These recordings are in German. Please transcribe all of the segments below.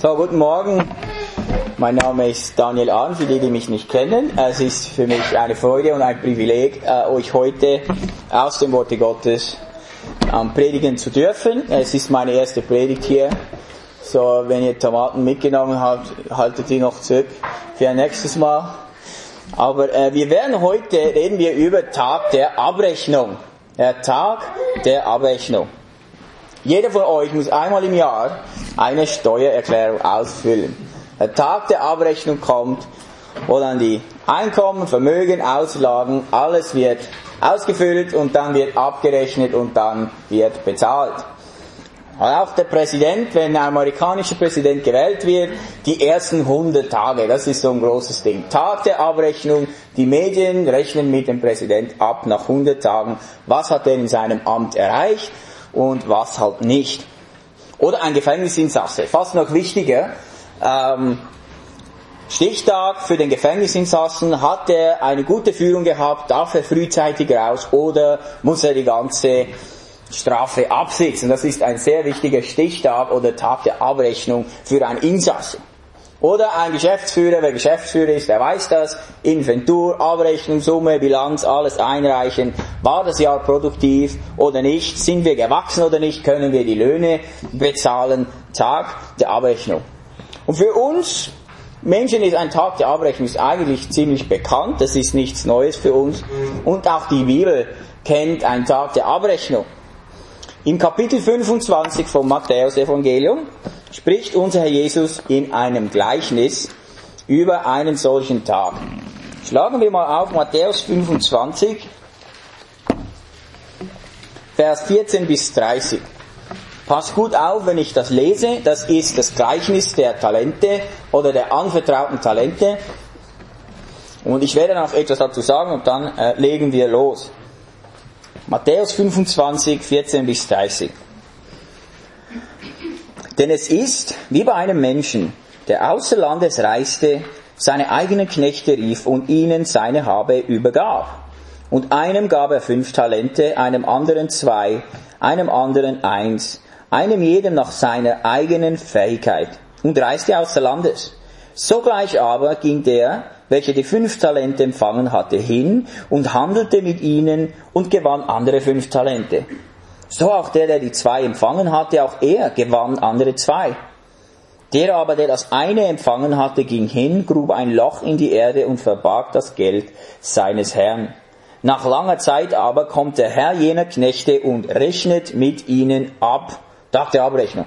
So, guten Morgen. Mein Name ist Daniel Ahn, für die, die mich nicht kennen. Es ist für mich eine Freude und ein Privileg, äh, euch heute aus dem Worte Gottes ähm, predigen zu dürfen. Es ist meine erste Predigt hier. So, wenn ihr Tomaten mitgenommen habt, haltet die noch zurück für ein nächstes Mal. Aber äh, wir werden heute reden wir über Tag der Abrechnung. Der Tag der Abrechnung. Jeder von euch muss einmal im Jahr eine Steuererklärung ausfüllen. Der Tag der Abrechnung kommt, wo dann die Einkommen, Vermögen, Auslagen, alles wird ausgefüllt und dann wird abgerechnet und dann wird bezahlt. Und auch der Präsident, wenn ein amerikanischer Präsident gewählt wird, die ersten 100 Tage, das ist so ein großes Ding. Tag der Abrechnung, die Medien rechnen mit dem Präsident ab nach 100 Tagen, was hat er in seinem Amt erreicht und was halt nicht. Oder ein Gefängnisinsasse, fast noch wichtiger. Ähm, Stichtag für den Gefängnisinsassen, hat er eine gute Führung gehabt, darf er frühzeitig raus oder muss er die ganze Strafe absitzen? Das ist ein sehr wichtiger Stichtag oder Tag der Abrechnung für einen Insassen. Oder ein Geschäftsführer, wer Geschäftsführer ist, der weiß das. Inventur, Abrechnung, Summe, Bilanz, alles einreichen. War das Jahr produktiv oder nicht? Sind wir gewachsen oder nicht? Können wir die Löhne bezahlen? Tag der Abrechnung. Und für uns Menschen ist ein Tag der Abrechnung ist eigentlich ziemlich bekannt. Das ist nichts Neues für uns. Und auch die Bibel kennt einen Tag der Abrechnung. Im Kapitel 25 vom Matthäus Evangelium spricht unser Herr Jesus in einem Gleichnis über einen solchen Tag. Schlagen wir mal auf Matthäus 25, Vers 14 bis 30. Pass gut auf, wenn ich das lese. Das ist das Gleichnis der Talente oder der anvertrauten Talente. Und ich werde noch etwas dazu sagen und dann äh, legen wir los. Matthäus 25, 14 bis 30. Denn es ist wie bei einem Menschen, der außer Landes reiste, seine eigenen Knechte rief und ihnen seine Habe übergab. Und einem gab er fünf Talente, einem anderen zwei, einem anderen eins, einem jedem nach seiner eigenen Fähigkeit und reiste außer Landes. Sogleich aber ging der, welcher die fünf Talente empfangen hatte, hin und handelte mit ihnen und gewann andere fünf Talente. So auch der, der die zwei empfangen hatte, auch er gewann andere zwei. Der aber, der das eine empfangen hatte, ging hin, grub ein Loch in die Erde und verbarg das Geld seines Herrn. Nach langer Zeit aber kommt der Herr jener Knechte und rechnet mit ihnen ab. Der Abrechnung.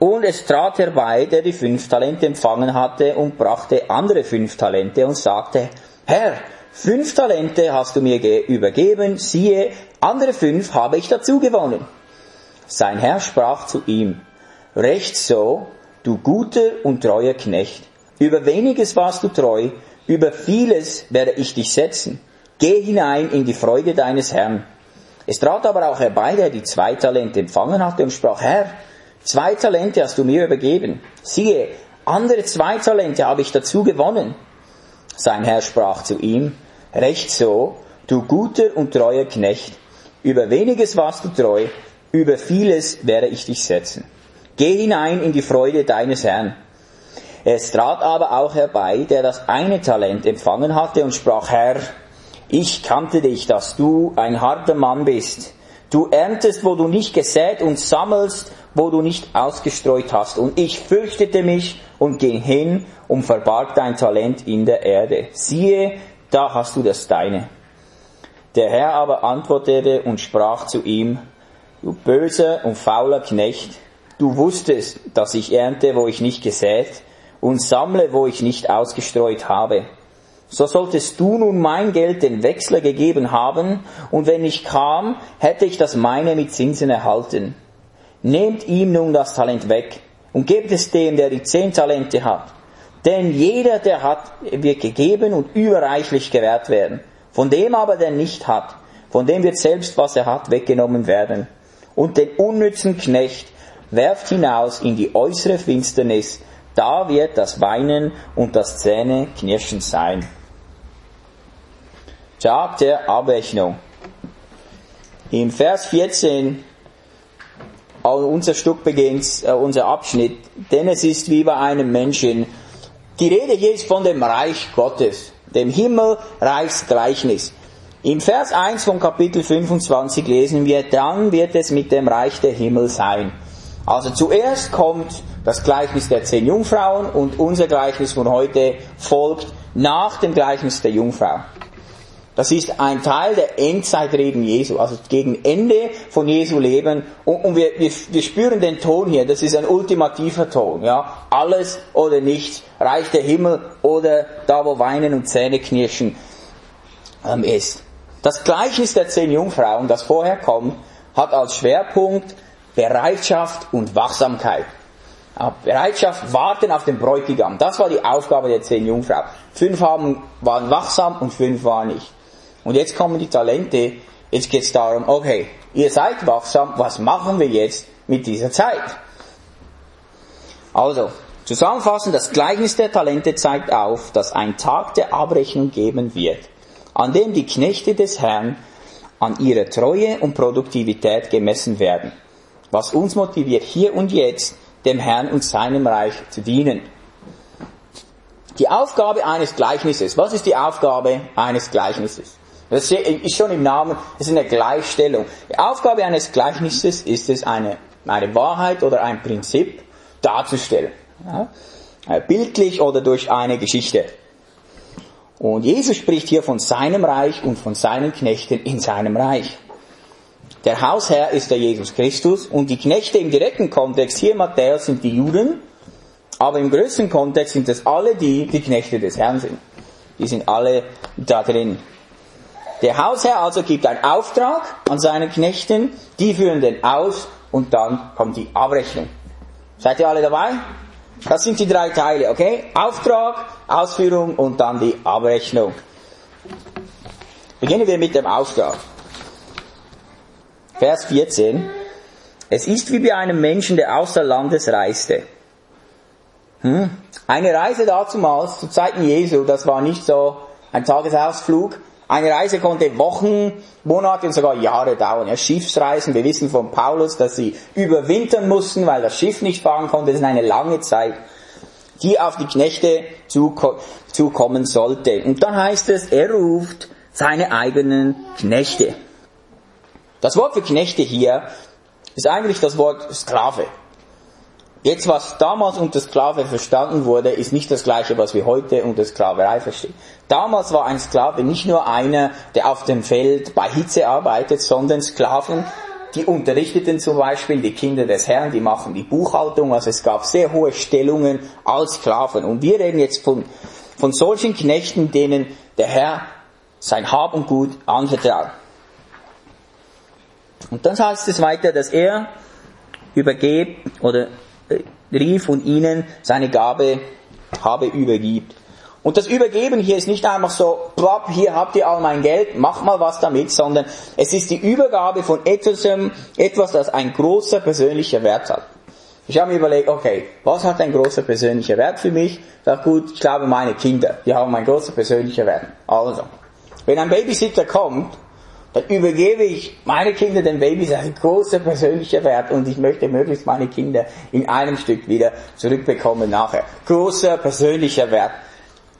Und es trat herbei, der die fünf Talente empfangen hatte und brachte andere fünf Talente und sagte, Herr, fünf Talente hast du mir übergeben, siehe, andere fünf habe ich dazu gewonnen. Sein Herr sprach zu ihm, Recht so, du guter und treuer Knecht. Über weniges warst du treu, über vieles werde ich dich setzen. Geh hinein in die Freude deines Herrn. Es trat aber auch herbei, der die zwei Talente empfangen hatte und sprach, Herr, zwei Talente hast du mir übergeben. Siehe, andere zwei Talente habe ich dazu gewonnen. Sein Herr sprach zu ihm, Recht so, du guter und treuer Knecht. Über weniges warst du treu, über vieles werde ich dich setzen. Geh hinein in die Freude deines Herrn. Es trat aber auch herbei, der das eine Talent empfangen hatte und sprach, Herr, ich kannte dich, dass du ein harter Mann bist. Du erntest, wo du nicht gesät und sammelst, wo du nicht ausgestreut hast. Und ich fürchtete mich und ging hin und verbarg dein Talent in der Erde. Siehe, da hast du das deine. Der Herr aber antwortete und sprach zu ihm, du böser und fauler Knecht, du wusstest, dass ich ernte, wo ich nicht gesät, und sammle, wo ich nicht ausgestreut habe. So solltest du nun mein Geld den Wechsler gegeben haben, und wenn ich kam, hätte ich das meine mit Zinsen erhalten. Nehmt ihm nun das Talent weg und gebt es dem, der die zehn Talente hat. Denn jeder, der hat, wird gegeben und überreichlich gewährt werden. Von dem aber, der nicht hat, von dem wird selbst, was er hat, weggenommen werden. Und den unnützen Knecht werft hinaus in die äußere Finsternis, da wird das Weinen und das Zähneknirschen sein. Tag der Abrechnung. Im Vers 14 unser Stück beginnt, äh, unser Abschnitt, denn es ist wie bei einem Menschen. Die Rede hier ist von dem Reich Gottes, dem Himmelreichsgleichnis. Im Vers 1 von Kapitel 25 lesen wir, dann wird es mit dem Reich der Himmel sein. Also zuerst kommt das Gleichnis der zehn Jungfrauen und unser Gleichnis von heute folgt nach dem Gleichnis der Jungfrau. Das ist ein Teil der Endzeitreden Jesu, also gegen Ende von Jesu Leben. Und, und wir, wir, wir, spüren den Ton hier, das ist ein ultimativer Ton. Ja? Alles oder nichts, Reich der Himmel oder da, wo Weinen und Zähne knirschen ähm, ist. Das Gleichnis der zehn Jungfrauen, das vorher kommt, hat als Schwerpunkt Bereitschaft und Wachsamkeit. Bereitschaft, warten auf den Bräutigam. Das war die Aufgabe der zehn Jungfrauen. Fünf haben, waren wachsam und fünf waren nicht. Und jetzt kommen die Talente. Jetzt geht es darum, okay, ihr seid wachsam, was machen wir jetzt mit dieser Zeit? Also, zusammenfassend, das Gleichnis der Talente zeigt auf, dass ein Tag der Abrechnung geben wird, an dem die Knechte des Herrn an ihrer Treue und Produktivität gemessen werden, was uns motiviert, hier und jetzt dem Herrn und seinem Reich zu dienen. Die Aufgabe eines Gleichnisses. Was ist die Aufgabe eines Gleichnisses? Das ist schon im Namen, das ist eine Gleichstellung. Die Aufgabe eines Gleichnisses ist es, eine, eine Wahrheit oder ein Prinzip darzustellen. Ja? Äh, bildlich oder durch eine Geschichte. Und Jesus spricht hier von seinem Reich und von seinen Knechten in seinem Reich. Der Hausherr ist der Jesus Christus und die Knechte im direkten Kontext hier Matthäus sind die Juden, aber im größeren Kontext sind es alle die, die Knechte des Herrn sind. Die sind alle da drin. Der Hausherr also gibt einen Auftrag an seine Knechten, die führen den aus und dann kommt die Abrechnung. Seid ihr alle dabei? Das sind die drei Teile, okay? Auftrag, Ausführung und dann die Abrechnung. Beginnen wir mit dem Auftrag. Vers 14. Es ist wie bei einem Menschen, der außer Landes reiste. Hm? Eine Reise dazumals, zu Zeiten Jesu, das war nicht so ein Tagesausflug, eine Reise konnte Wochen, Monate und sogar Jahre dauern. Ja, Schiffsreisen, wir wissen von Paulus, dass sie überwintern mussten, weil das Schiff nicht fahren konnte. Das ist eine lange Zeit, die auf die Knechte zukommen sollte. Und dann heißt es, er ruft seine eigenen Knechte. Das Wort für Knechte hier ist eigentlich das Wort Sklave. Jetzt, was damals unter Sklave verstanden wurde, ist nicht das gleiche, was wir heute unter Sklaverei verstehen. Damals war ein Sklave nicht nur einer, der auf dem Feld bei Hitze arbeitet, sondern Sklaven, die unterrichteten zum Beispiel die Kinder des Herrn, die machen die Buchhaltung, also es gab sehr hohe Stellungen als Sklaven. Und wir reden jetzt von, von solchen Knechten, denen der Herr sein Hab und Gut anvertraut. Und dann heißt es weiter, dass er übergebt oder rief und ihnen seine Gabe habe übergibt. Und das Übergeben hier ist nicht einfach so, plopp, hier habt ihr all mein Geld, mach mal was damit, sondern es ist die Übergabe von etwas, etwas, das ein großer persönlicher Wert hat. Ich habe mir überlegt, okay, was hat ein großer persönlicher Wert für mich? Sag gut, ich glaube meine Kinder, die haben einen großen persönlicher Wert. Also, wenn ein Babysitter kommt dann übergebe ich meine Kinder den Babys ein großer persönlicher Wert und ich möchte möglichst meine Kinder in einem Stück wieder zurückbekommen nachher. Großer persönlicher Wert.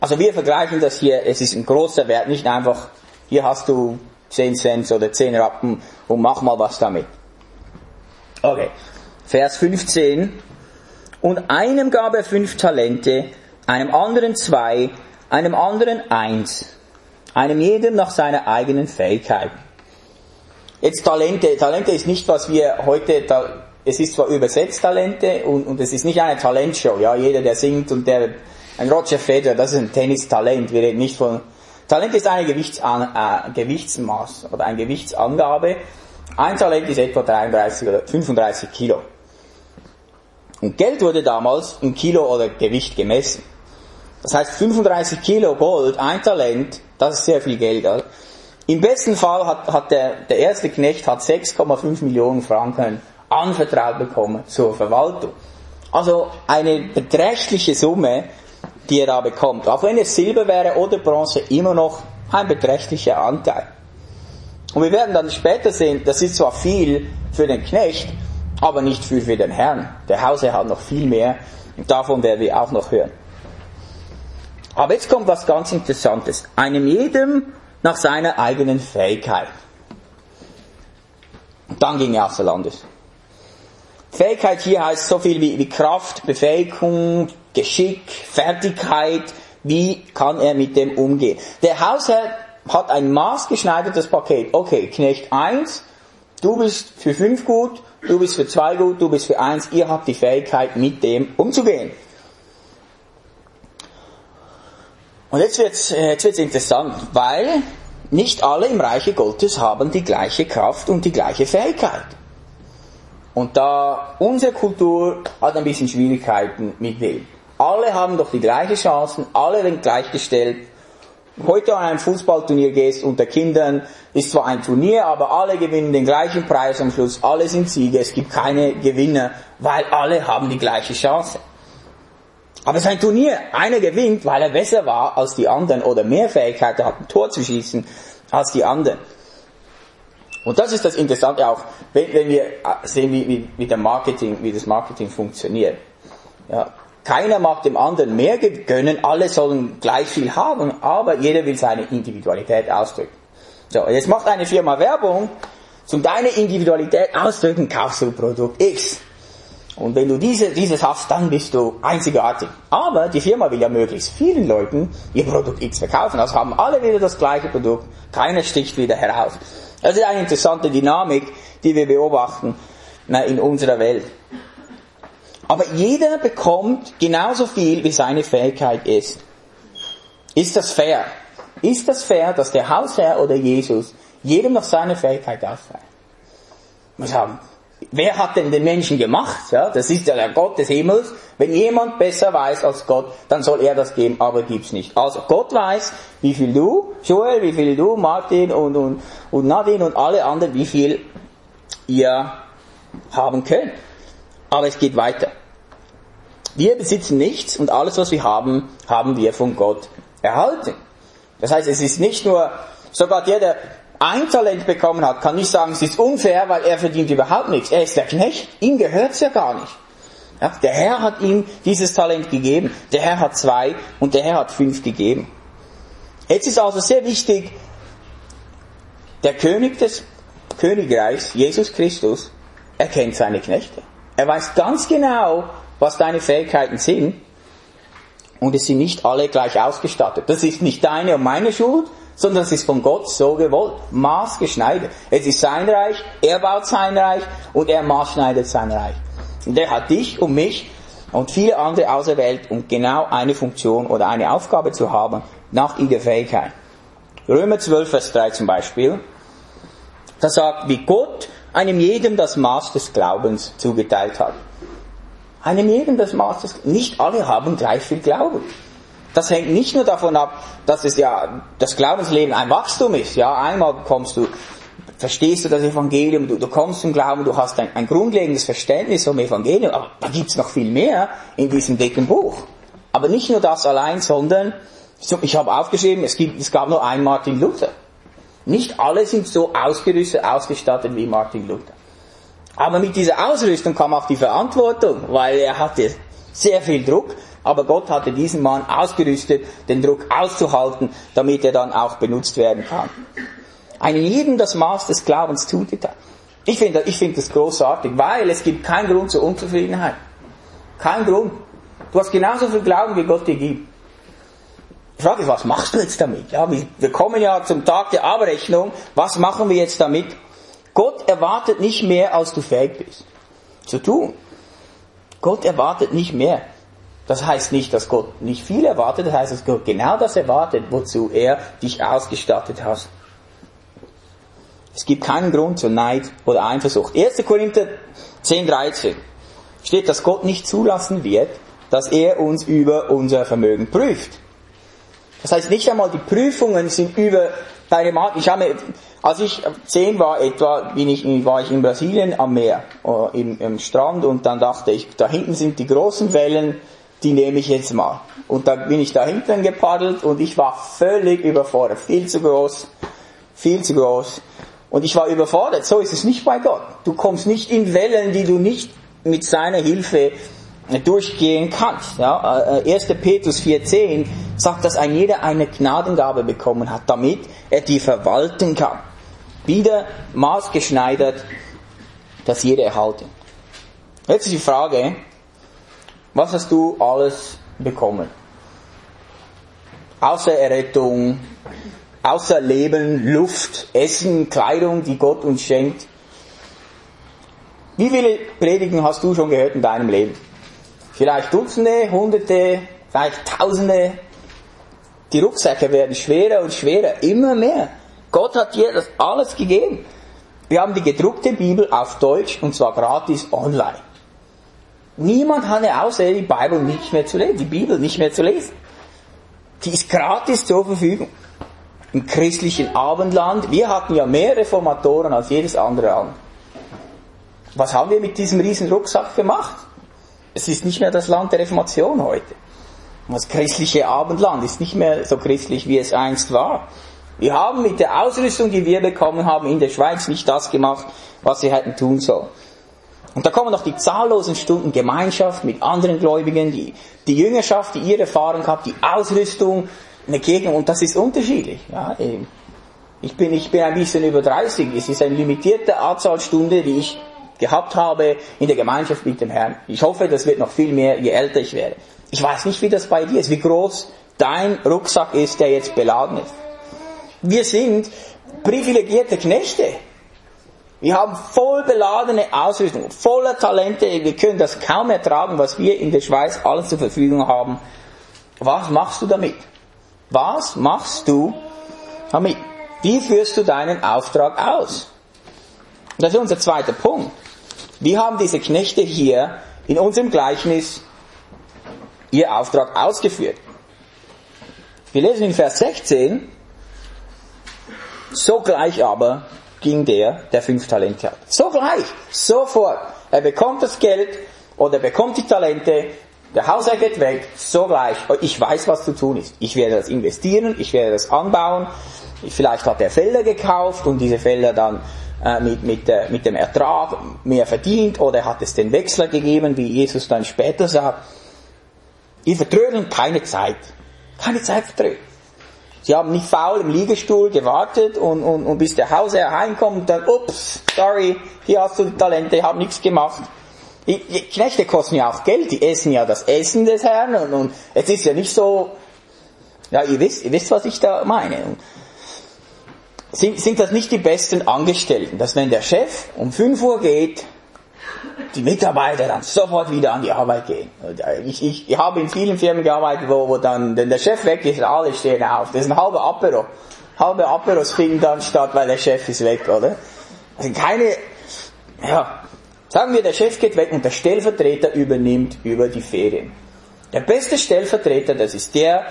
Also wir vergleichen das hier, es ist ein großer Wert, nicht einfach, hier hast du 10 Cent oder 10 Rappen und mach mal was damit. Okay. Vers 15. Und einem gab er fünf Talente, einem anderen zwei, einem anderen eins einem jedem nach seiner eigenen Fähigkeit. Jetzt Talente. Talente ist nicht, was wir heute, es ist zwar übersetzt Talente und, und es ist nicht eine Talentshow. Ja, jeder, der singt und der, ein Roger Federer, das ist ein Tennistalent. Wir reden nicht von, Talent ist eine Gewichtsan, äh, Gewichtsmaß oder eine Gewichtsangabe. Ein Talent ist etwa 33 oder 35 Kilo. Und Geld wurde damals in Kilo oder Gewicht gemessen. Das heißt 35 Kilo Gold, ein Talent, das ist sehr viel Geld. Oder? Im besten Fall hat, hat der, der erste Knecht hat 6,5 Millionen Franken anvertraut bekommen zur Verwaltung. Also eine beträchtliche Summe, die er da bekommt. Auch wenn es Silber wäre oder Bronze, immer noch ein beträchtlicher Anteil. Und wir werden dann später sehen, das ist zwar viel für den Knecht, aber nicht viel für den Herrn. Der Hausherr hat noch viel mehr und davon werden wir auch noch hören. Aber jetzt kommt was ganz Interessantes. Einem jedem nach seiner eigenen Fähigkeit. Und dann ging er außer Landes. Fähigkeit hier heißt so viel wie, wie Kraft, Befähigung, Geschick, Fertigkeit. Wie kann er mit dem umgehen? Der Hausherr hat ein maßgeschneidertes Paket. Okay, Knecht 1, du bist für 5 gut, du bist für 2 gut, du bist für 1. Ihr habt die Fähigkeit, mit dem umzugehen. Und jetzt wird's, äh, jetzt wird's interessant, weil nicht alle im Reiche Gottes haben die gleiche Kraft und die gleiche Fähigkeit. Und da unsere Kultur hat ein bisschen Schwierigkeiten mit dem. Alle haben doch die gleichen Chancen, alle werden gleichgestellt. Heute an ein Fußballturnier gehst unter Kindern, ist zwar ein Turnier, aber alle gewinnen den gleichen Preis am Schluss, alle sind Sieger, es gibt keine Gewinner, weil alle haben die gleiche Chance. Aber es ist ein Turnier, einer gewinnt, weil er besser war als die anderen oder mehr Fähigkeiten hat, ein Tor zu schießen als die anderen. Und das ist das Interessante auch, wenn, wenn wir sehen, wie, wie, wie, der Marketing, wie das Marketing funktioniert. Ja, keiner mag dem anderen mehr gönnen, alle sollen gleich viel haben, aber jeder will seine Individualität ausdrücken. So, jetzt macht eine Firma Werbung, zum deine Individualität ausdrücken, kaufst du Produkt X. Und wenn du diese, dieses hast, dann bist du einzigartig. Aber die Firma will ja möglichst vielen Leuten ihr Produkt X verkaufen. Also haben alle wieder das gleiche Produkt. Keiner sticht wieder heraus. Das ist eine interessante Dynamik, die wir beobachten in unserer Welt. Aber jeder bekommt genauso viel, wie seine Fähigkeit ist. Ist das fair? Ist das fair, dass der Hausherr oder Jesus jedem nach seiner Fähigkeit austeilt? Wir sagen, wer hat denn den Menschen gemacht? Ja, das ist ja der Gott des Himmels. Wenn jemand besser weiß als Gott, dann soll er das geben, aber gibt's nicht. Also Gott weiß, wie viel du, Joel, wie viel du, Martin und, und, und Nadine und alle anderen, wie viel ihr haben könnt. Aber es geht weiter. Wir besitzen nichts und alles, was wir haben, haben wir von Gott erhalten. Das heißt, es ist nicht nur, sogar der, der ein Talent bekommen hat, kann nicht sagen, es ist unfair, weil er verdient überhaupt nichts. Er ist der Knecht, ihm gehört's ja gar nicht. Ja, der Herr hat ihm dieses Talent gegeben, der Herr hat zwei und der Herr hat fünf gegeben. Jetzt ist also sehr wichtig, der König des Königreichs, Jesus Christus, erkennt seine Knechte. Er weiß ganz genau, was deine Fähigkeiten sind und es sind nicht alle gleich ausgestattet. Das ist nicht deine und meine Schuld, sondern es ist von Gott so gewollt, maßgeschneidert. Es ist sein Reich, er baut sein Reich und er maßschneidet sein Reich. Und er hat dich und mich und viele andere auserwählt, um genau eine Funktion oder eine Aufgabe zu haben, nach ihrer Fähigkeit. Römer 12, Vers 3 zum Beispiel, da sagt, wie Gott einem jedem das Maß des Glaubens zugeteilt hat. Einem jedem das Maß des, nicht alle haben gleich viel Glauben. Das hängt nicht nur davon ab, dass es ja das Glaubensleben ein Wachstum ist. Ja, einmal kommst du, verstehst du das Evangelium, du, du kommst zum Glauben, du hast ein, ein grundlegendes Verständnis vom Evangelium, aber da gibt's noch viel mehr in diesem dicken Buch. Aber nicht nur das allein, sondern ich habe aufgeschrieben, es, gibt, es gab nur einen Martin Luther. Nicht alle sind so ausgerüstet, ausgestattet wie Martin Luther. Aber mit dieser Ausrüstung kam auch die Verantwortung, weil er hatte sehr viel Druck aber Gott hatte diesen Mann ausgerüstet, den Druck auszuhalten, damit er dann auch benutzt werden kann. Einen jedem das Maß des Glaubens zugeteilt. Ich finde ich finde das großartig, weil es gibt keinen Grund zur Unzufriedenheit. Kein Grund. Du hast genauso viel Glauben, wie Gott dir gibt. Die Frage ist, was machst du jetzt damit? Ja, wir kommen ja zum Tag der Abrechnung. Was machen wir jetzt damit? Gott erwartet nicht mehr, als du fähig bist zu tun. Gott erwartet nicht mehr. Das heißt nicht, dass Gott nicht viel erwartet, das heißt, dass Gott genau das erwartet, wozu er dich ausgestattet hat. Es gibt keinen Grund zur Neid oder Eifersucht. 1. Korinther 10, 13 steht, dass Gott nicht zulassen wird, dass er uns über unser Vermögen prüft. Das heißt, nicht einmal die Prüfungen sind über deine Marke. Ich habe, als ich zehn war etwa, bin ich, war ich in Brasilien am Meer, äh, im, im Strand und dann dachte ich, da hinten sind die großen Wellen, die nehme ich jetzt mal. Und dann bin ich da hinten gepaddelt und ich war völlig überfordert, viel zu groß, viel zu groß. Und ich war überfordert. So ist es nicht bei Gott. Du kommst nicht in Wellen, die du nicht mit seiner Hilfe durchgehen kannst. Ja, 1. Äh, Petrus 4.10 sagt, dass ein jeder eine Gnadengabe bekommen hat, damit er die verwalten kann. Wieder maßgeschneidert, dass jeder erhalte. Jetzt ist die Frage, was hast du alles bekommen? Außer Errettung, außer Leben, Luft, Essen, Kleidung, die Gott uns schenkt. Wie viele Predigen hast du schon gehört in deinem Leben? Vielleicht Dutzende, Hunderte, vielleicht Tausende. Die Rucksäcke werden schwerer und schwerer, immer mehr. Gott hat dir das alles gegeben. Wir haben die gedruckte Bibel auf Deutsch und zwar gratis online. Niemand hat eine Ausrede, die Bibel nicht mehr zu lesen, die Bibel nicht mehr zu lesen. Die ist gratis zur Verfügung. Im christlichen Abendland, wir hatten ja mehr Reformatoren als jedes andere Land. Was haben wir mit diesem riesen Rucksack gemacht? Es ist nicht mehr das Land der Reformation heute. Das christliche Abendland ist nicht mehr so christlich, wie es einst war. Wir haben mit der Ausrüstung, die wir bekommen haben, in der Schweiz nicht das gemacht, was wir hätten tun sollen. Und da kommen noch die zahllosen Stunden Gemeinschaft mit anderen Gläubigen, die, die Jüngerschaft, die ihr erfahren habt, die Ausrüstung, eine Gegend, und das ist unterschiedlich. Ja, ich bin, ich bin ein bisschen über 30, es ist eine limitierte Anzahl Stunden, die ich gehabt habe in der Gemeinschaft mit dem Herrn. Ich hoffe, das wird noch viel mehr, je älter ich werde. Ich weiß nicht, wie das bei dir ist, wie groß dein Rucksack ist, der jetzt beladen ist. Wir sind privilegierte Knechte. Wir haben voll beladene Ausrüstung, voller Talente. Wir können das kaum ertragen, was wir in der Schweiz alles zur Verfügung haben. Was machst du damit? Was machst du damit? Wie führst du deinen Auftrag aus? Das ist unser zweiter Punkt. Wie haben diese Knechte hier in unserem Gleichnis ihr Auftrag ausgeführt? Wir lesen in Vers 16, sogleich aber ging der, der fünf Talente hat. Sogleich, sofort. Er bekommt das Geld oder er bekommt die Talente, der Hausherr geht weg, sogleich. Ich weiß, was zu tun ist. Ich werde das investieren, ich werde das anbauen. Vielleicht hat er Felder gekauft und diese Felder dann äh, mit, mit, äh, mit dem Ertrag mehr verdient oder hat es den Wechsler gegeben, wie Jesus dann später sagt. Die vertrödeln keine Zeit. Keine Zeit vertrödeln. Sie haben nicht faul im Liegestuhl gewartet und, und, und bis der Hausherr heimkommt, dann, ups, sorry, hier hast du die Talente, ich habe nichts gemacht. Die Knechte kosten ja auch Geld, die essen ja das Essen des Herrn und, und es ist ja nicht so, ja, ihr wisst, ihr wisst, was ich da meine. Und sind, sind das nicht die besten Angestellten, dass wenn der Chef um 5 Uhr geht, die Mitarbeiter dann sofort wieder an die Arbeit gehen. Ich, ich, ich habe in vielen Firmen gearbeitet, wo, wo dann, wenn der Chef weg ist, alle stehen auf. Das ist ein halber Apero. Halbe Aperos finden dann statt, weil der Chef ist weg, oder? Also keine, ja, sagen wir, der Chef geht weg und der Stellvertreter übernimmt über die Ferien. Der beste Stellvertreter, das ist der,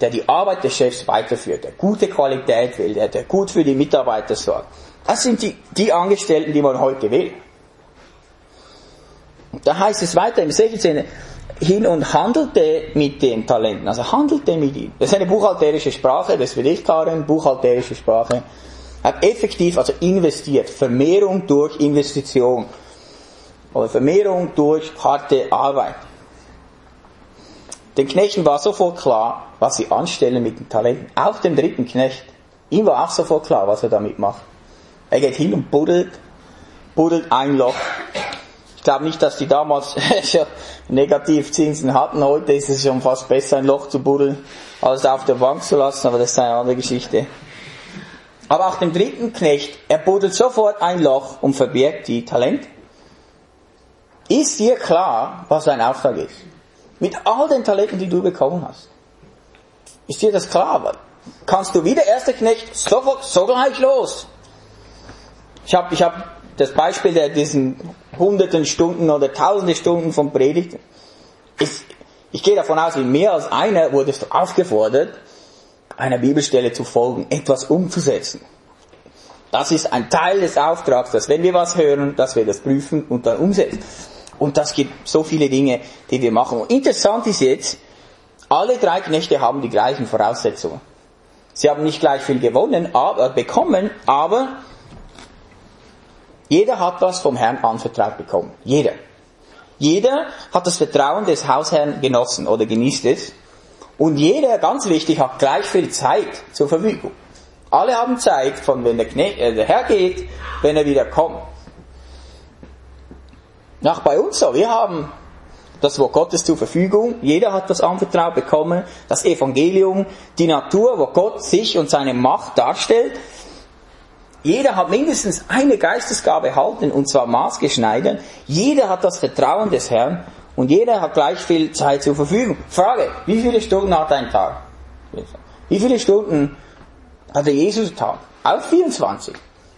der die Arbeit des Chefs weiterführt, der gute Qualität will, der, der gut für die Mitarbeiter sorgt. Das sind die, die Angestellten, die man heute will. Da heißt es weiter im 16. hin und handelte mit den Talenten, also handelte mit ihm. Das ist eine buchhalterische Sprache, das will ich Karin, buchhalterische Sprache. Hat effektiv, also investiert, Vermehrung durch Investition. Oder Vermehrung durch harte Arbeit. Den Knechten war sofort klar, was sie anstellen mit den Talenten. Auch dem dritten Knecht. Ihm war auch sofort klar, was er damit macht. Er geht hin und buddelt, buddelt ein Loch. Ich glaube nicht, dass die damals schon Negativzinsen hatten. Heute ist es schon fast besser, ein Loch zu buddeln, als auf der Bank zu lassen, aber das ist eine andere Geschichte. Aber auch dem dritten Knecht, er buddelt sofort ein Loch und verbirgt die Talente. Ist dir klar, was sein Auftrag ist? Mit all den Talenten, die du bekommen hast. Ist dir das klar? Kannst du wie der erste Knecht sofort, so gleich los? Ich habe ich hab das Beispiel der diesen hunderten Stunden oder tausende Stunden von Predigten. Ich, ich gehe davon aus, in mehr als einer wurdest du aufgefordert, einer Bibelstelle zu folgen, etwas umzusetzen. Das ist ein Teil des Auftrags, dass wenn wir was hören, dass wir das prüfen und dann umsetzen. Und das gibt so viele Dinge, die wir machen. Und interessant ist jetzt, alle drei Knechte haben die gleichen Voraussetzungen. Sie haben nicht gleich viel gewonnen, aber, bekommen, aber Jeder hat was vom Herrn anvertraut bekommen. Jeder. Jeder hat das Vertrauen des Hausherrn genossen oder genießt es. Und jeder, ganz wichtig, hat gleich viel Zeit zur Verfügung. Alle haben Zeit, von wenn der, Knecht, äh, der Herr geht, wenn er wieder kommt. Nach bei uns so, wir haben das Wort Gottes zur Verfügung, jeder hat das anvertraut bekommen, das Evangelium, die Natur, wo Gott sich und seine Macht darstellt. Jeder hat mindestens eine Geistesgabe erhalten, und zwar maßgeschneidert. Jeder hat das Vertrauen des Herrn und jeder hat gleich viel Zeit zur Verfügung. Frage, wie viele Stunden hat ein Tag? Wie viele Stunden hat der Jesus Tag? Auch 24.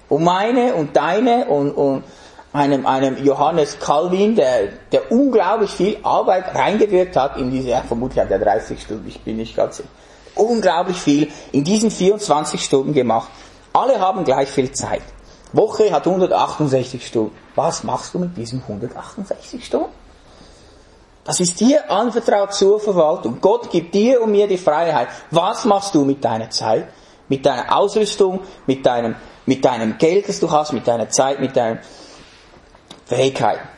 Und meine und deine und, und einem, einem Johannes Calvin, der, der unglaublich viel Arbeit reingewirkt hat in diese, ja, vermutlich hat er 30 Stunden, ich bin nicht ganz sicher, unglaublich viel in diesen 24 Stunden gemacht. Alle haben gleich viel Zeit. Woche hat 168 Stunden. Was machst du mit diesen 168 Stunden? Das ist dir anvertraut zur Verwaltung. Gott gibt dir und mir die Freiheit. Was machst du mit deiner Zeit? Mit deiner Ausrüstung, mit deinem, mit deinem Geld, das du hast, mit deiner Zeit, mit deinen Fähigkeiten.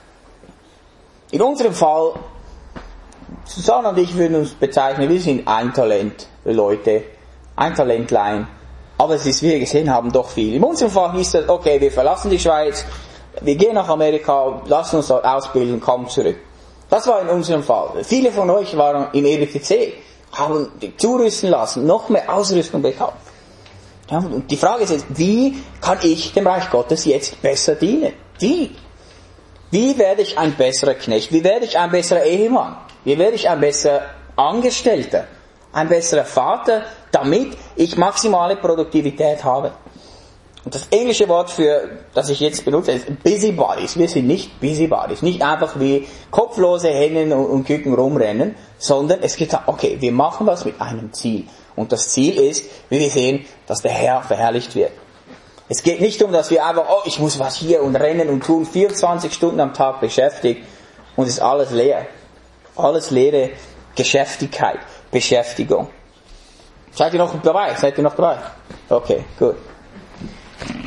In unserem Fall, Susanne und ich würden uns bezeichnen, wir sind ein Talent Leute, ein Talentlein. Aber es ist, wie wir gesehen haben, doch viel. In unserem Fall hieß es, okay, wir verlassen die Schweiz, wir gehen nach Amerika, lassen uns dort ausbilden, kommen zurück. Das war in unserem Fall. Viele von euch waren im EBTC, haben zurüsten lassen, noch mehr Ausrüstung bekommen. Ja, und die Frage ist jetzt, wie kann ich dem Reich Gottes jetzt besser dienen? Wie? Wie werde ich ein besserer Knecht? Wie werde ich ein besserer Ehemann? Wie werde ich ein besserer Angestellter? Ein besserer Vater, damit ich maximale Produktivität habe? Und das englische Wort für, das ich jetzt benutze, ist Busybodies. Wir sind nicht Busybodies. Nicht einfach wie kopflose Hennen und Küken rumrennen, sondern es geht, okay, wir machen was mit einem Ziel. Und das Ziel ist, wie wir sehen, dass der Herr verherrlicht wird. Es geht nicht um, dass wir einfach, oh, ich muss was hier und rennen und tun, 24 Stunden am Tag beschäftigt und ist alles leer. Alles leere Geschäftigkeit, Beschäftigung. Seid ihr noch dabei? Seid ihr noch dabei? Okay, gut.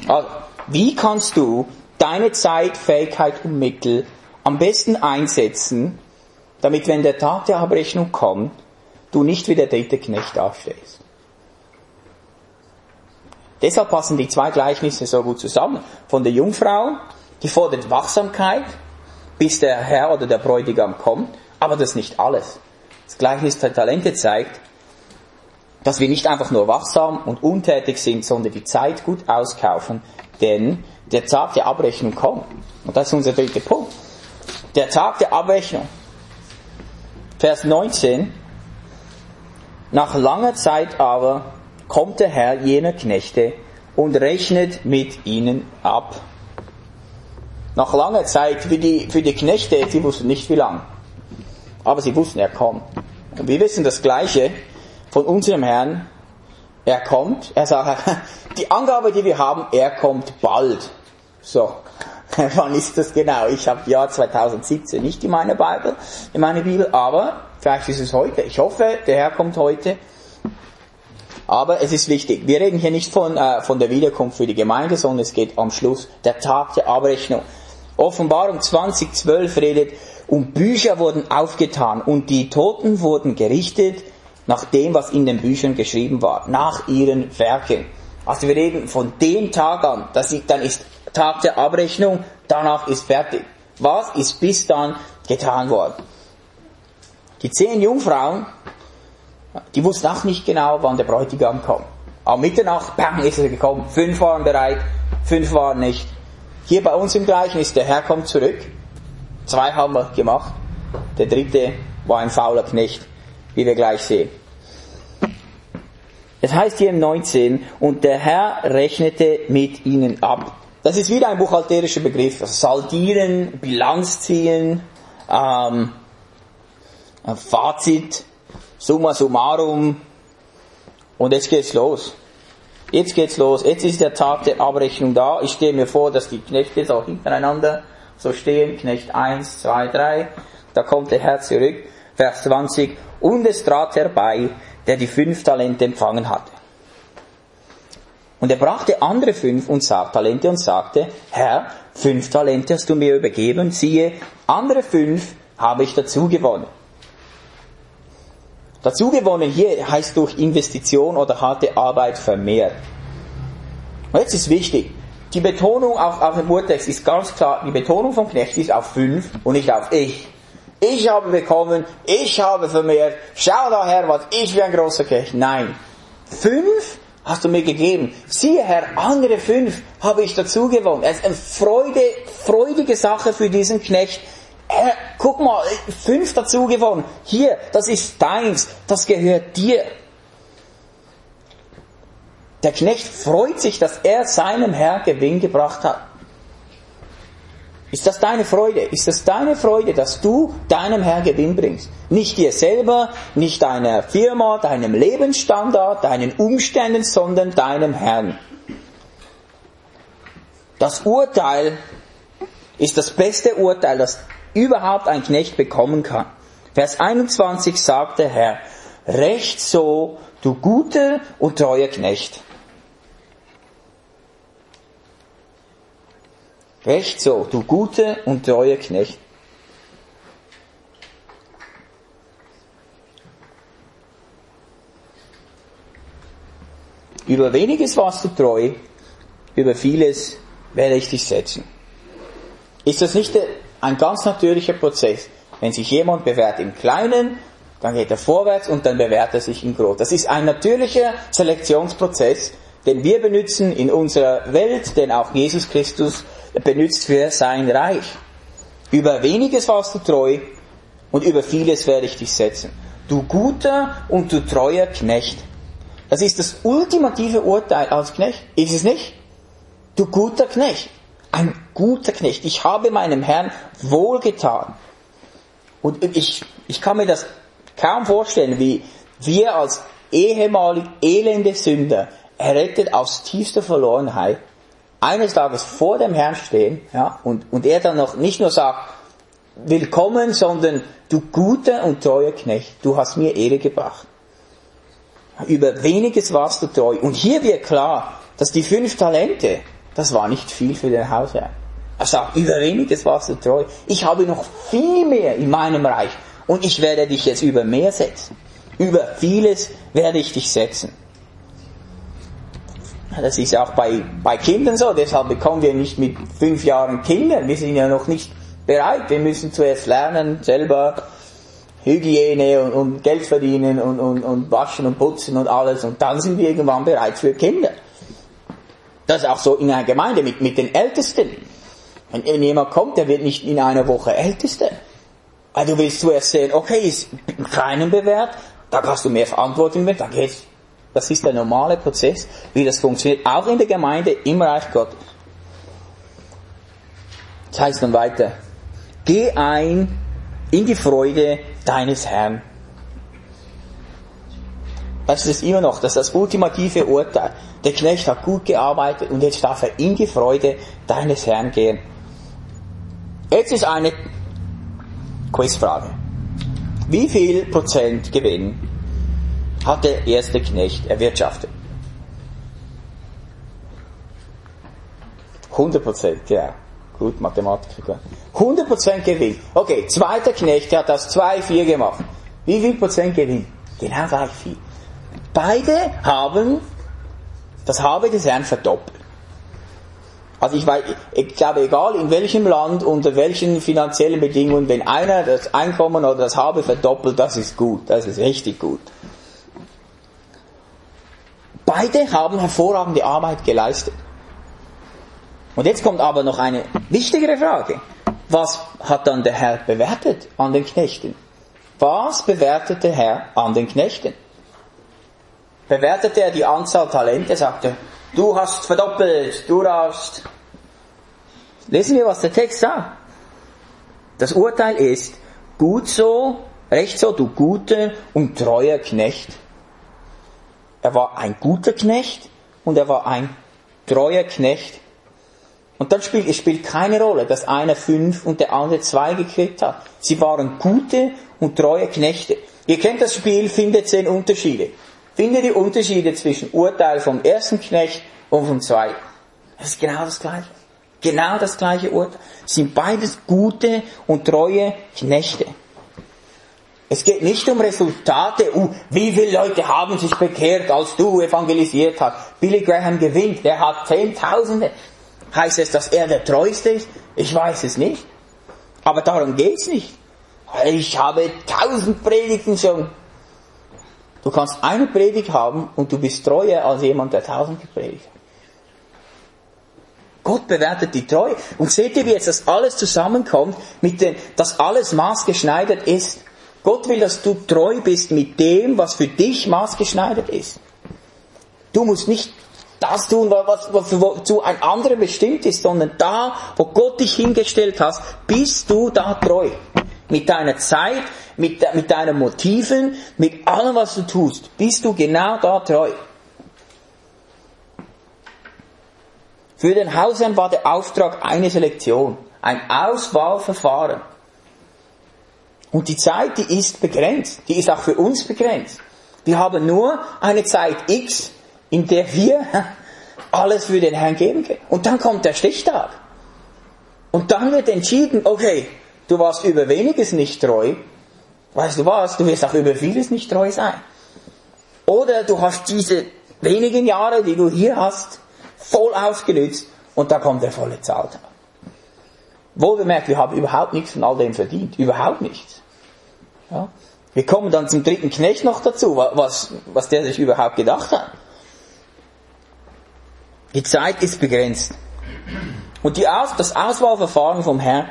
Also, wie kannst du deine Zeit, Fähigkeit und Mittel am besten einsetzen, damit wenn der Tag der Abrechnung kommt, du nicht wie der dritte Knecht dastehst? Deshalb passen die zwei Gleichnisse so gut zusammen. Von der Jungfrau, die fordert Wachsamkeit, bis der Herr oder der Bräutigam kommt, aber das ist nicht alles. Das Gleichnis der Talente zeigt, dass wir nicht einfach nur wachsam und untätig sind, sondern die Zeit gut auskaufen, denn der Tag der Abrechnung kommt. Und das ist unser dritter Punkt. Der Tag der Abrechnung. Vers 19. Nach langer Zeit aber kommt der Herr jener Knechte und rechnet mit ihnen ab. Nach langer Zeit, für die, für die Knechte, sie wussten nicht wie lang. Aber sie wussten, er kommt. Und wir wissen das Gleiche von unserem Herrn. Er kommt, er sagt, die Angabe, die wir haben, er kommt bald. So. Wann ist das genau? Ich habe Jahr 2017 nicht in meiner Bibel, in meiner Bibel, aber vielleicht ist es heute. Ich hoffe, der Herr kommt heute. Aber es ist wichtig, wir reden hier nicht von, äh, von der Wiederkunft für die Gemeinde, sondern es geht am Schluss der Tag der Abrechnung. Offenbarung 2012 redet, und Bücher wurden aufgetan und die Toten wurden gerichtet nach dem, was in den Büchern geschrieben war, nach ihren Werken. Also wir reden von dem Tag an, das ist, dann ist Tag der Abrechnung, danach ist fertig. Was ist bis dann getan worden? Die zehn Jungfrauen die wussten auch nicht genau, wann der Bräutigam kommt. Am Mitternacht, bang, ist er gekommen. Fünf waren bereit, fünf waren nicht. Hier bei uns im Gleichen ist der Herr kommt zurück. Zwei haben wir gemacht. Der dritte war ein fauler Knecht, wie wir gleich sehen. Es heißt hier im 19, und der Herr rechnete mit ihnen ab. Das ist wieder ein buchhalterischer Begriff. Saldieren, Bilanz ziehen, ähm, Fazit summa summarum. Und jetzt geht's los. Jetzt geht's los. Jetzt ist der Tag der Abrechnung da. Ich stehe mir vor, dass die Knechte so hintereinander so stehen. Knecht 1, 2, 3. Da kommt der Herr zurück. Vers 20. Und es trat herbei, der die fünf Talente empfangen hatte. Und er brachte andere fünf und Talente und sagte, Herr, fünf Talente hast du mir übergeben, siehe, andere fünf habe ich dazu gewonnen. Dazu gewonnen hier heißt durch Investition oder harte Arbeit vermehrt. Und jetzt ist wichtig, die Betonung auf, auf dem Urtext ist ganz klar, die Betonung vom Knecht ist auf fünf und nicht auf ich. Ich habe bekommen, ich habe vermehrt, schau daher, was ich für ein großer Knecht. Nein. Fünf hast du mir gegeben. Siehe Herr, andere fünf habe ich dazu gewonnen. Es ist eine Freude, freudige Sache für diesen Knecht. Herr, guck mal, fünf dazu gewonnen. Hier, das ist deins, das gehört dir. Der Knecht freut sich, dass er seinem Herr Gewinn gebracht hat. Ist das deine Freude? Ist das deine Freude, dass du deinem Herr Gewinn bringst? Nicht dir selber, nicht deiner Firma, deinem Lebensstandard, deinen Umständen, sondern deinem Herrn. Das Urteil ist das beste Urteil, das überhaupt ein Knecht bekommen kann. Vers 21 sagt der Herr, Recht so, du guter und treuer Knecht. Recht so, du gute und treue Knecht. Über weniges warst du treu, über vieles werde ich dich setzen. Ist das nicht ein ganz natürlicher Prozess? Wenn sich jemand bewährt im Kleinen, dann geht er vorwärts und dann bewährt er sich im Großen. Das ist ein natürlicher Selektionsprozess, den wir benutzen in unserer Welt, den auch Jesus Christus benutzt für sein Reich. Über weniges warst du treu und über vieles werde ich dich setzen. Du guter und du treuer Knecht. Das ist das ultimative Urteil als Knecht. Ist es nicht? Du guter Knecht. Ein guter Knecht. Ich habe meinem Herrn wohlgetan. Und ich, ich kann mir das kaum vorstellen, wie wir als ehemalig elende Sünder errettet aus tiefster Verlorenheit eines Tages vor dem Herrn stehen, ja, und, und er dann noch nicht nur sagt, willkommen, sondern du guter und treuer Knecht, du hast mir Ehre gebracht. Über weniges warst du treu. Und hier wird klar, dass die fünf Talente, das war nicht viel für den Hausherr. Er sagt, über weniges warst du treu. Ich habe noch viel mehr in meinem Reich. Und ich werde dich jetzt über mehr setzen. Über vieles werde ich dich setzen. Das ist auch bei, bei Kindern so, deshalb bekommen wir nicht mit fünf Jahren Kinder. Wir sind ja noch nicht bereit. Wir müssen zuerst lernen, selber Hygiene und, und Geld verdienen und, und, und waschen und putzen und alles. Und dann sind wir irgendwann bereit für Kinder. Das ist auch so in einer Gemeinde mit, mit den Ältesten. Wenn jemand kommt, der wird nicht in einer Woche Ältester. Weil du willst zuerst sehen, okay, ist im Kleinen bewährt, da kannst du mehr Verantwortung mit, dann geht's das ist der normale Prozess, wie das funktioniert, auch in der Gemeinde im Reich Gottes. Das heißt dann weiter, geh ein in die Freude deines Herrn. Das ist immer noch, das ist das ultimative Urteil. Der Knecht hat gut gearbeitet und jetzt darf er in die Freude deines Herrn gehen. Jetzt ist eine Quizfrage. Wie viel Prozent Gewinn hat der erste Knecht erwirtschaftet. 100 Prozent, ja. Gut, Mathematiker. 100 Prozent Gewinn. Okay, zweiter Knecht hat das 2,4 gemacht. Wie viel Prozent Gewinn? Genau gleich viel. Beide haben das Habe des Herrn verdoppelt. Also ich, weiß, ich glaube, egal in welchem Land, unter welchen finanziellen Bedingungen, wenn einer das Einkommen oder das Habe verdoppelt, das ist gut, das ist richtig gut. Beide haben hervorragende Arbeit geleistet. Und jetzt kommt aber noch eine wichtigere Frage. Was hat dann der Herr bewertet an den Knechten? Was bewertet der Herr an den Knechten? Bewertet er die Anzahl Talente, sagt er, du hast verdoppelt, du hast. Lesen wir, was der Text sagt. Das Urteil ist, gut so, recht so, du guter und treuer Knecht. Er war ein guter Knecht und er war ein treuer Knecht. Und dann spielt, es spielt keine Rolle, dass einer fünf und der andere zwei gekriegt hat. Sie waren gute und treue Knechte. Ihr kennt das Spiel, findet zehn Unterschiede. Finde die Unterschiede zwischen Urteil vom ersten Knecht und vom zweiten. Das ist genau das Gleiche. Genau das gleiche Urteil. sind beides gute und treue Knechte. Es geht nicht um Resultate, uh, wie viele Leute haben sich bekehrt, als du evangelisiert hast. Billy Graham gewinnt, der hat Zehntausende. Heißt es, dass er der Treueste ist? Ich weiß es nicht. Aber darum geht's nicht. Ich habe tausend Predigten schon. Du kannst eine Predigt haben und du bist treuer als jemand, der tausend gepredigt hat. Gott bewertet die Treue. Und seht ihr, wie jetzt das alles zusammenkommt, mit dem, dass alles maßgeschneidert ist. Gott will, dass du treu bist mit dem, was für dich maßgeschneidert ist. Du musst nicht das tun, was, was wozu ein anderer bestimmt ist, sondern da, wo Gott dich hingestellt hast, bist du da treu. Mit deiner Zeit, mit, mit deinen Motiven, mit allem, was du tust, bist du genau da treu. Für den Hausherrn war der Auftrag eine Selektion, ein Auswahlverfahren. Und die Zeit, die ist begrenzt. Die ist auch für uns begrenzt. Wir haben nur eine Zeit X, in der wir alles für den Herrn geben können. Und dann kommt der Stichtag. Und dann wird entschieden, okay, du warst über weniges nicht treu. Weißt du was? Du wirst auch über vieles nicht treu sein. Oder du hast diese wenigen Jahre, die du hier hast, voll ausgenützt und da kommt der volle Zahltag. Wohlbemerkt, wir haben überhaupt nichts von all dem verdient. Überhaupt nichts. Ja? Wir kommen dann zum dritten Knecht noch dazu, was, was der sich überhaupt gedacht hat. Die Zeit ist begrenzt. Und die Aus, das Auswahlverfahren vom Herrn,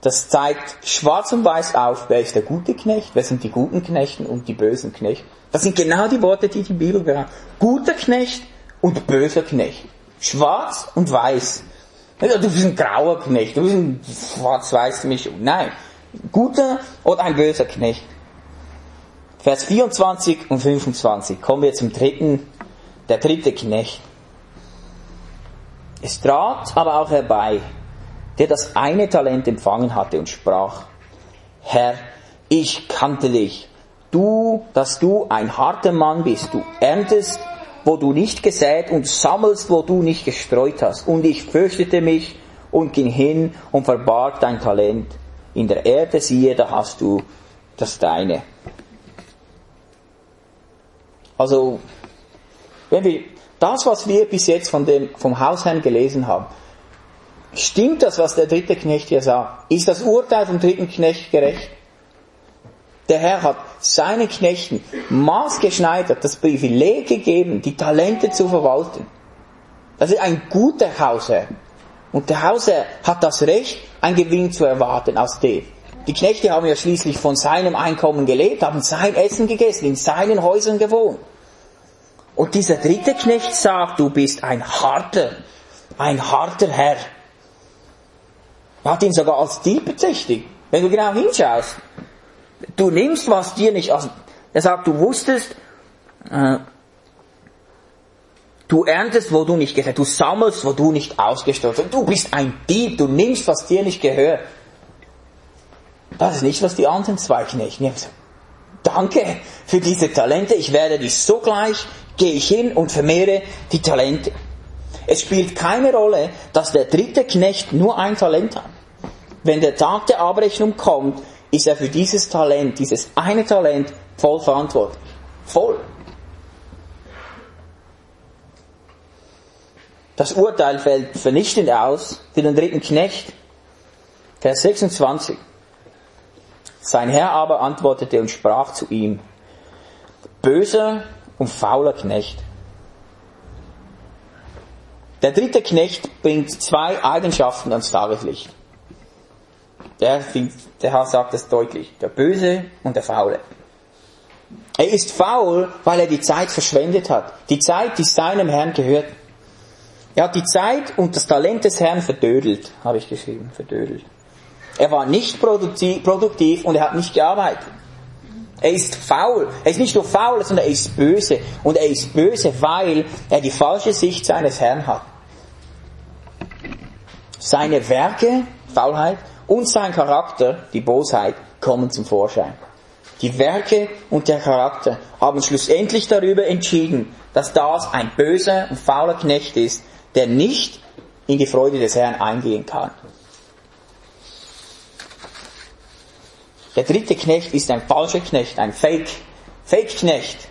das zeigt schwarz und weiß auf, wer ist der gute Knecht, wer sind die guten Knechten und die bösen Knechte. Das sind genau die Worte, die die Bibel behandelt. Guter Knecht und böser Knecht. Schwarz und weiß. Du bist ein grauer Knecht, du bist ein schwarz-weiß Mischung. Nein. Guter oder ein böser Knecht. Vers 24 und 25. Kommen wir zum dritten, der dritte Knecht. Es trat aber auch herbei, der das eine Talent empfangen hatte und sprach, Herr, ich kannte dich, du, dass du ein harter Mann bist, du erntest, wo du nicht gesät und sammelst, wo du nicht gestreut hast. Und ich fürchtete mich und ging hin und verbarg dein Talent in der Erde, siehe, da hast du das deine. Also, wenn wir das, was wir bis jetzt von dem, vom Hausherrn gelesen haben, stimmt das, was der dritte Knecht hier sagt? Ist das Urteil vom dritten Knecht gerecht? Der Herr hat seinen Knechten maßgeschneidert das Privileg gegeben, die Talente zu verwalten. Das ist ein guter Hausherr. Und der Hausherr hat das Recht, ein Gewinn zu erwarten aus dem. Die Knechte haben ja schließlich von seinem Einkommen gelebt, haben sein Essen gegessen, in seinen Häusern gewohnt. Und dieser dritte Knecht sagt, du bist ein harter, ein harter Herr. Er hat ihn sogar als Dieb bezichtigt. Wenn du genau hinschaust, du nimmst, was dir nicht, also, er sagt, du wusstest, äh, du erntest, wo du nicht gehört, du sammelst, wo du nicht ausgestellt hast. Du bist ein Dieb, du nimmst, was dir nicht gehört. Das ist nicht, was die anderen zwei Knechte nehmen. Danke für diese Talente, ich werde dich sogleich, gehe ich hin und vermehre die Talente. Es spielt keine Rolle, dass der dritte Knecht nur ein Talent hat. Wenn der Tag der Abrechnung kommt, ist er für dieses Talent, dieses eine Talent voll verantwortlich. Voll. Das Urteil fällt vernichtend aus für den dritten Knecht. Vers 26. Sein Herr aber antwortete und sprach zu ihm, böser und fauler Knecht. Der dritte Knecht bringt zwei Eigenschaften ans Tageslicht. Der, der Herr sagt es deutlich. Der Böse und der Faule. Er ist faul, weil er die Zeit verschwendet hat. Die Zeit, die seinem Herrn gehört. Er hat die Zeit und das Talent des Herrn verdödelt, habe ich geschrieben, verdödelt. Er war nicht produktiv und er hat nicht gearbeitet. Er ist faul. Er ist nicht nur faul, sondern er ist böse. Und er ist böse, weil er die falsche Sicht seines Herrn hat. Seine Werke, Faulheit, und sein Charakter, die Bosheit, kommen zum Vorschein. Die Werke und der Charakter haben schlussendlich darüber entschieden, dass das ein böser und fauler Knecht ist, der nicht in die Freude des Herrn eingehen kann. Der dritte Knecht ist ein falscher Knecht, ein Fake, Fake-Knecht.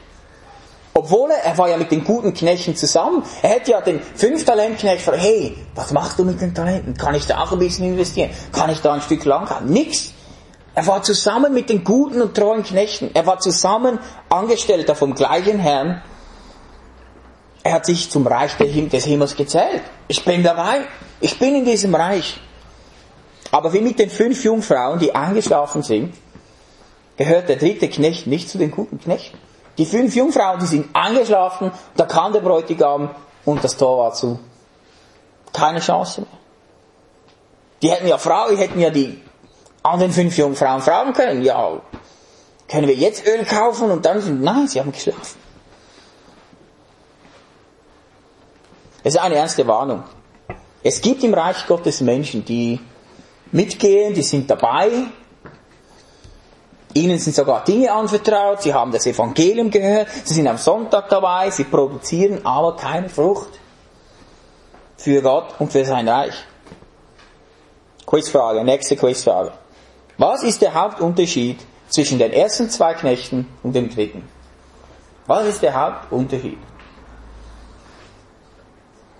Obwohl er, er war ja mit den guten Knechten zusammen. Er hätte ja den fünf Talent Knecht gefragt, hey, was machst du mit den Talenten? Kann ich da auch ein bisschen investieren? Kann ich da ein Stück lang haben? Nix. Er war zusammen mit den guten und treuen Knechten. Er war zusammen Angestellter vom gleichen Herrn. Er hat sich zum Reich des Himmels gezählt. Ich bin dabei. Ich bin in diesem Reich. Aber wie mit den fünf Jungfrauen, die eingeschlafen sind, gehört der dritte Knecht nicht zu den guten Knechten. Die fünf Jungfrauen, die sind eingeschlafen, da kam der Bräutigam und das Tor war zu. Keine Chance mehr. Die hätten ja Frauen, die hätten ja die anderen fünf Jungfrauen fragen können, ja, können wir jetzt Öl kaufen und dann sind, nein, sie haben geschlafen. Es ist eine ernste Warnung. Es gibt im Reich Gottes Menschen, die mitgehen, die sind dabei, ihnen sind sogar Dinge anvertraut, sie haben das Evangelium gehört, sie sind am Sonntag dabei, sie produzieren aber keine Frucht für Gott und für sein Reich. Quizfrage, nächste Quizfrage. Was ist der Hauptunterschied zwischen den ersten zwei Knechten und dem dritten? Was ist der Hauptunterschied?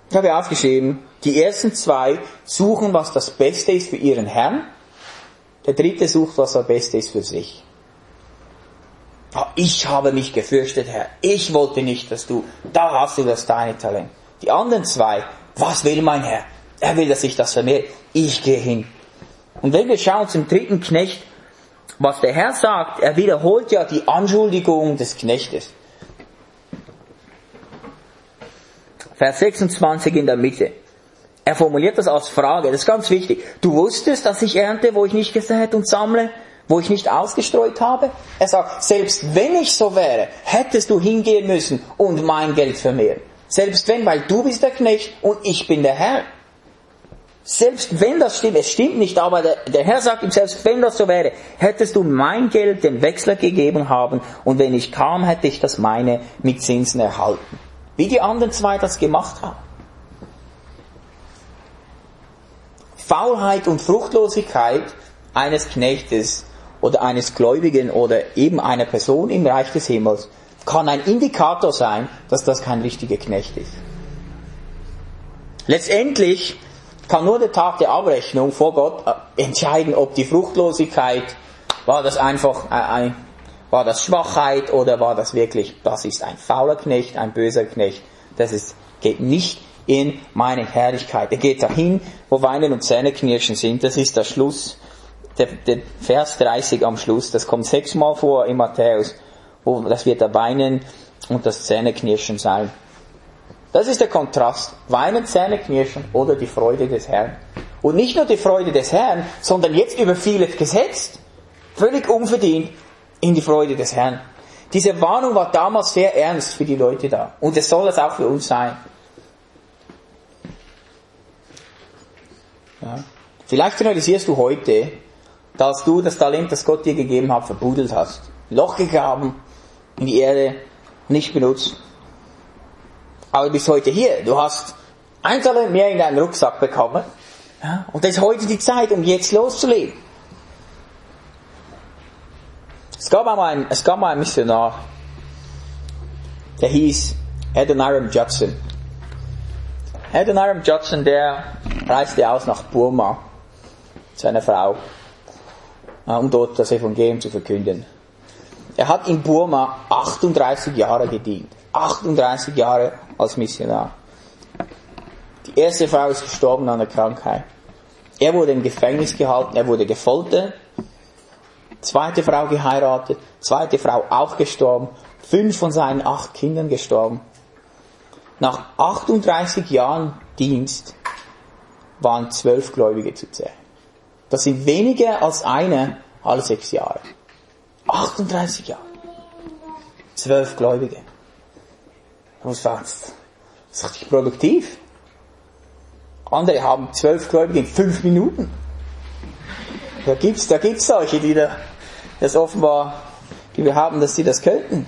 Ich habe aufgeschrieben, die ersten zwei suchen, was das Beste ist für ihren Herrn. Der dritte sucht, was das Beste ist für sich. Ich habe mich gefürchtet, Herr. Ich wollte nicht, dass du, da hast du das deine Talent. Die anderen zwei, was will mein Herr? Er will, dass ich das vermehre. Ich gehe hin. Und wenn wir schauen zum dritten Knecht, was der Herr sagt, er wiederholt ja die Anschuldigung des Knechtes. Vers 26 in der Mitte. Er formuliert das als Frage, das ist ganz wichtig. Du wusstest, dass ich ernte, wo ich nicht gesät und sammle, wo ich nicht ausgestreut habe? Er sagt, selbst wenn ich so wäre, hättest du hingehen müssen und mein Geld vermehren. Selbst wenn, weil du bist der Knecht und ich bin der Herr. Selbst wenn das stimmt, es stimmt nicht, aber der, der, Herr sagt ihm, selbst wenn das so wäre, hättest du mein Geld den Wechsler gegeben haben und wenn ich kam, hätte ich das meine mit Zinsen erhalten. Wie die anderen zwei das gemacht haben. Faulheit und Fruchtlosigkeit eines Knechtes oder eines Gläubigen oder eben einer Person im Reich des Himmels kann ein Indikator sein, dass das kein richtiger Knecht ist. Letztendlich kann nur der Tag der Abrechnung vor Gott äh, entscheiden, ob die Fruchtlosigkeit, war das einfach ein, war das Schwachheit oder war das wirklich, das ist ein fauler Knecht, ein böser Knecht. Das ist, geht nicht in meine Herrlichkeit. Er geht dahin, wo Weinen und Zähneknirschen sind. Das ist der Schluss, der, der Vers 30 am Schluss. Das kommt sechsmal vor in Matthäus, wo das wird der Weinen und das Zähneknirschen sein. Das ist der Kontrast. Weinen, Zähne knirschen oder die Freude des Herrn. Und nicht nur die Freude des Herrn, sondern jetzt über vieles gesetzt. Völlig unverdient in die Freude des Herrn. Diese Warnung war damals sehr ernst für die Leute da. Und es soll es auch für uns sein. Ja. Vielleicht realisierst du heute, dass du das Talent, das Gott dir gegeben hat, verbudelt hast. Loch gegraben in die Erde, nicht benutzt aber du bist heute hier. Du hast ein Talent mehr in deinen Rucksack bekommen. Ja, und das ist heute die Zeit, um jetzt loszulegen. Es gab einmal einen, es gab mal einen Missionar, der hieß Adoniram Judson. Adoniram Judson, der reiste aus nach Burma zu einer Frau, um dort das Evangelium zu verkünden. Er hat in Burma 38 Jahre gedient. 38 Jahre als Missionar. Die erste Frau ist gestorben an der Krankheit. Er wurde im Gefängnis gehalten, er wurde gefoltert. Zweite Frau geheiratet, zweite Frau auch gestorben, fünf von seinen acht Kindern gestorben. Nach 38 Jahren Dienst waren zwölf Gläubige zu zählen. Das sind weniger als eine alle sechs Jahre. 38 Jahre. Zwölf Gläubige. Man muss sagen, das ist richtig produktiv. Andere haben zwölf Gläubige in fünf Minuten. Da gibt's, da gibt's solche, die da, das offenbar, die behaupten, dass sie das könnten.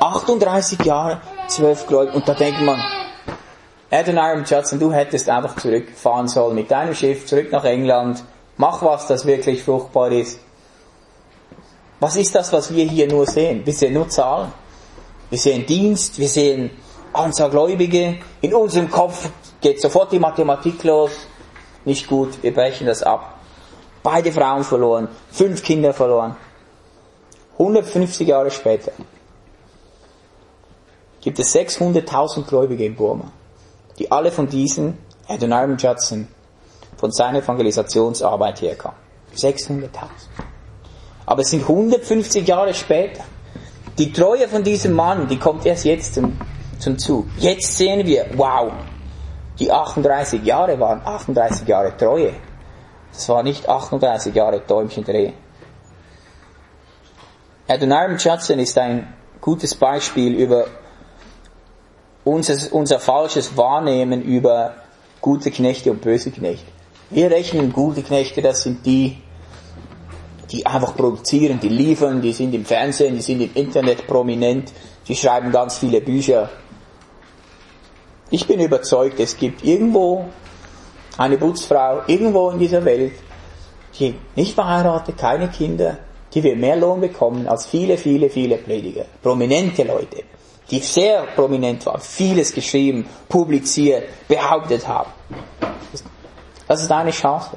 38 Jahre, zwölf Gläubige, und da denkt man, Adoniram Judson, du hättest einfach zurückfahren sollen mit deinem Schiff, zurück nach England, mach was, das wirklich fruchtbar ist. Was ist das, was wir hier nur sehen? Wir sehen nur Zahlen. Wir sehen Dienst, wir sehen Anzahl Gläubige. In unserem Kopf geht sofort die Mathematik los. Nicht gut, wir brechen das ab. Beide Frauen verloren, fünf Kinder verloren. 150 Jahre später gibt es 600.000 Gläubige in Burma, die alle von diesen Adoniram Judson, von seiner Evangelisationsarbeit herkamen. 600.000. Aber es sind 150 Jahre später. Die Treue von diesem Mann, die kommt erst jetzt zum, zum Zug. Jetzt sehen wir, wow, die 38 Jahre waren 38 Jahre Treue. Das war nicht 38 Jahre Däumchen drehen. Adoniram Judson ist ein gutes Beispiel über unser, unser falsches Wahrnehmen über gute Knechte und böse Knechte. Wir rechnen gute Knechte, das sind die, die einfach produzieren, die liefern, die sind im Fernsehen, die sind im Internet prominent, die schreiben ganz viele Bücher. Ich bin überzeugt, es gibt irgendwo eine Putzfrau, irgendwo in dieser Welt, die nicht verheiratet, keine Kinder, die wird mehr Lohn bekommen als viele, viele, viele Prediger. Prominente Leute, die sehr prominent waren, vieles geschrieben, publiziert, behauptet haben. Das ist eine Chance.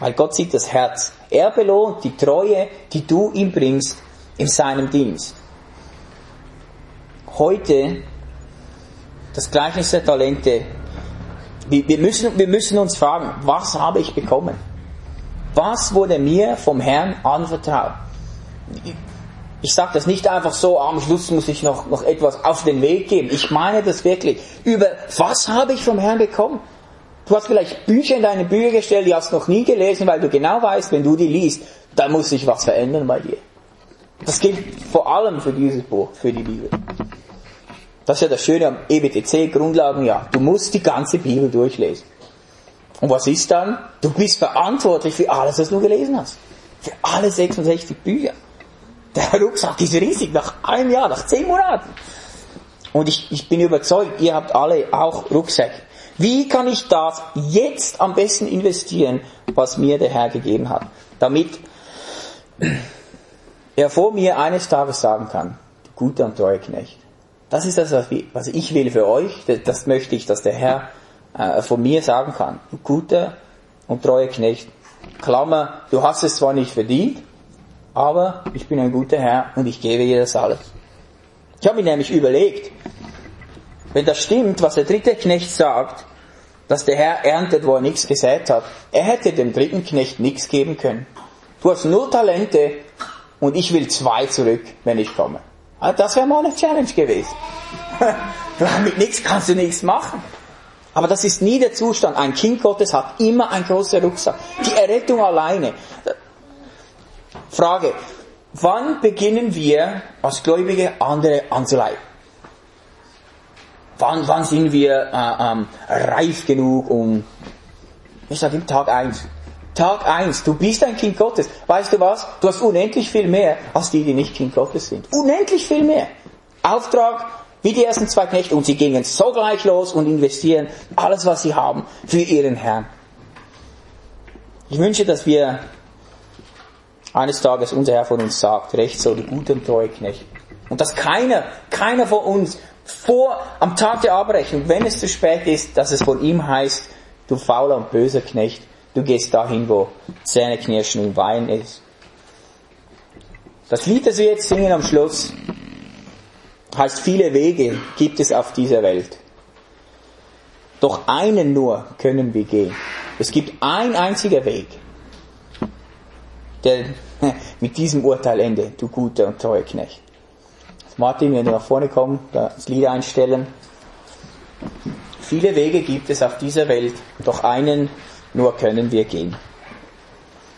Weil Gott sieht das Herz. Er belohnt die Treue, die du ihm bringst in seinem Dienst. Heute, das Gleichnis der Talente, wir müssen, wir müssen uns fragen, was habe ich bekommen? Was wurde mir vom Herrn anvertraut? Ich sage das nicht einfach so, am Schluss muss ich noch, noch etwas auf den Weg geben. Ich meine das wirklich. Über was habe ich vom Herrn bekommen? Du hast vielleicht Bücher in deine Bücher gestellt, die hast du noch nie gelesen, weil du genau weißt, wenn du die liest, dann muss sich was verändern bei dir. Das gilt vor allem für dieses Buch, für die Bibel. Das ist ja das Schöne am EBTC, Grundlagenjahr. Du musst die ganze Bibel durchlesen. Und was ist dann? Du bist verantwortlich für alles, was du gelesen hast. Für alle 66 Bücher. Der Rucksack ist riesig, nach einem Jahr, nach zehn Monaten. Und ich, ich bin überzeugt, ihr habt alle auch Rucksäcke. Wie kann ich das jetzt am besten investieren, was mir der Herr gegeben hat, damit er vor mir eines Tages sagen kann, guter und treuer Knecht. Das ist das, was ich will für euch. Das möchte ich, dass der Herr äh, von mir sagen kann. Du guter und treuer Knecht. Klammer, du hast es zwar nicht verdient, aber ich bin ein guter Herr und ich gebe dir das alles. Ich habe mir nämlich überlegt, wenn das stimmt, was der dritte Knecht sagt, dass der Herr erntet, wo er nichts gesät hat, er hätte dem dritten Knecht nichts geben können. Du hast null Talente und ich will zwei zurück, wenn ich komme. Ah, das wäre mal eine Challenge gewesen. Mit nichts kannst du nichts machen. Aber das ist nie der Zustand. Ein Kind Gottes hat immer ein großer Rucksack. Die Errettung alleine. Frage. Wann beginnen wir als Gläubige andere anzuleiten? Wann, wann sind wir äh, ähm, reif genug, um, ich sage ihm Tag eins. Tag eins, du bist ein Kind Gottes. Weißt du was? Du hast unendlich viel mehr als die, die nicht Kind Gottes sind. Unendlich viel mehr. Auftrag wie die ersten zwei Knechte und sie gingen sogleich los und investieren alles, was sie haben, für ihren Herrn. Ich wünsche, dass wir eines Tages unser Herr von uns sagt, recht so, du gute und treue Knecht. Und dass keiner, keiner von uns vor, am Tag der Abrechnung, wenn es zu spät ist, dass es von ihm heißt, du fauler und böser Knecht, du gehst dahin, wo Zähneknirschen und Wein ist. Das Lied, das wir jetzt singen am Schluss, heißt, viele Wege gibt es auf dieser Welt. Doch einen nur können wir gehen. Es gibt ein einziger Weg, der mit diesem Urteil endet, du guter und treuer Knecht. Martin, wenn du nach vorne kommst, das Lied einstellen. Viele Wege gibt es auf dieser Welt, doch einen nur können wir gehen.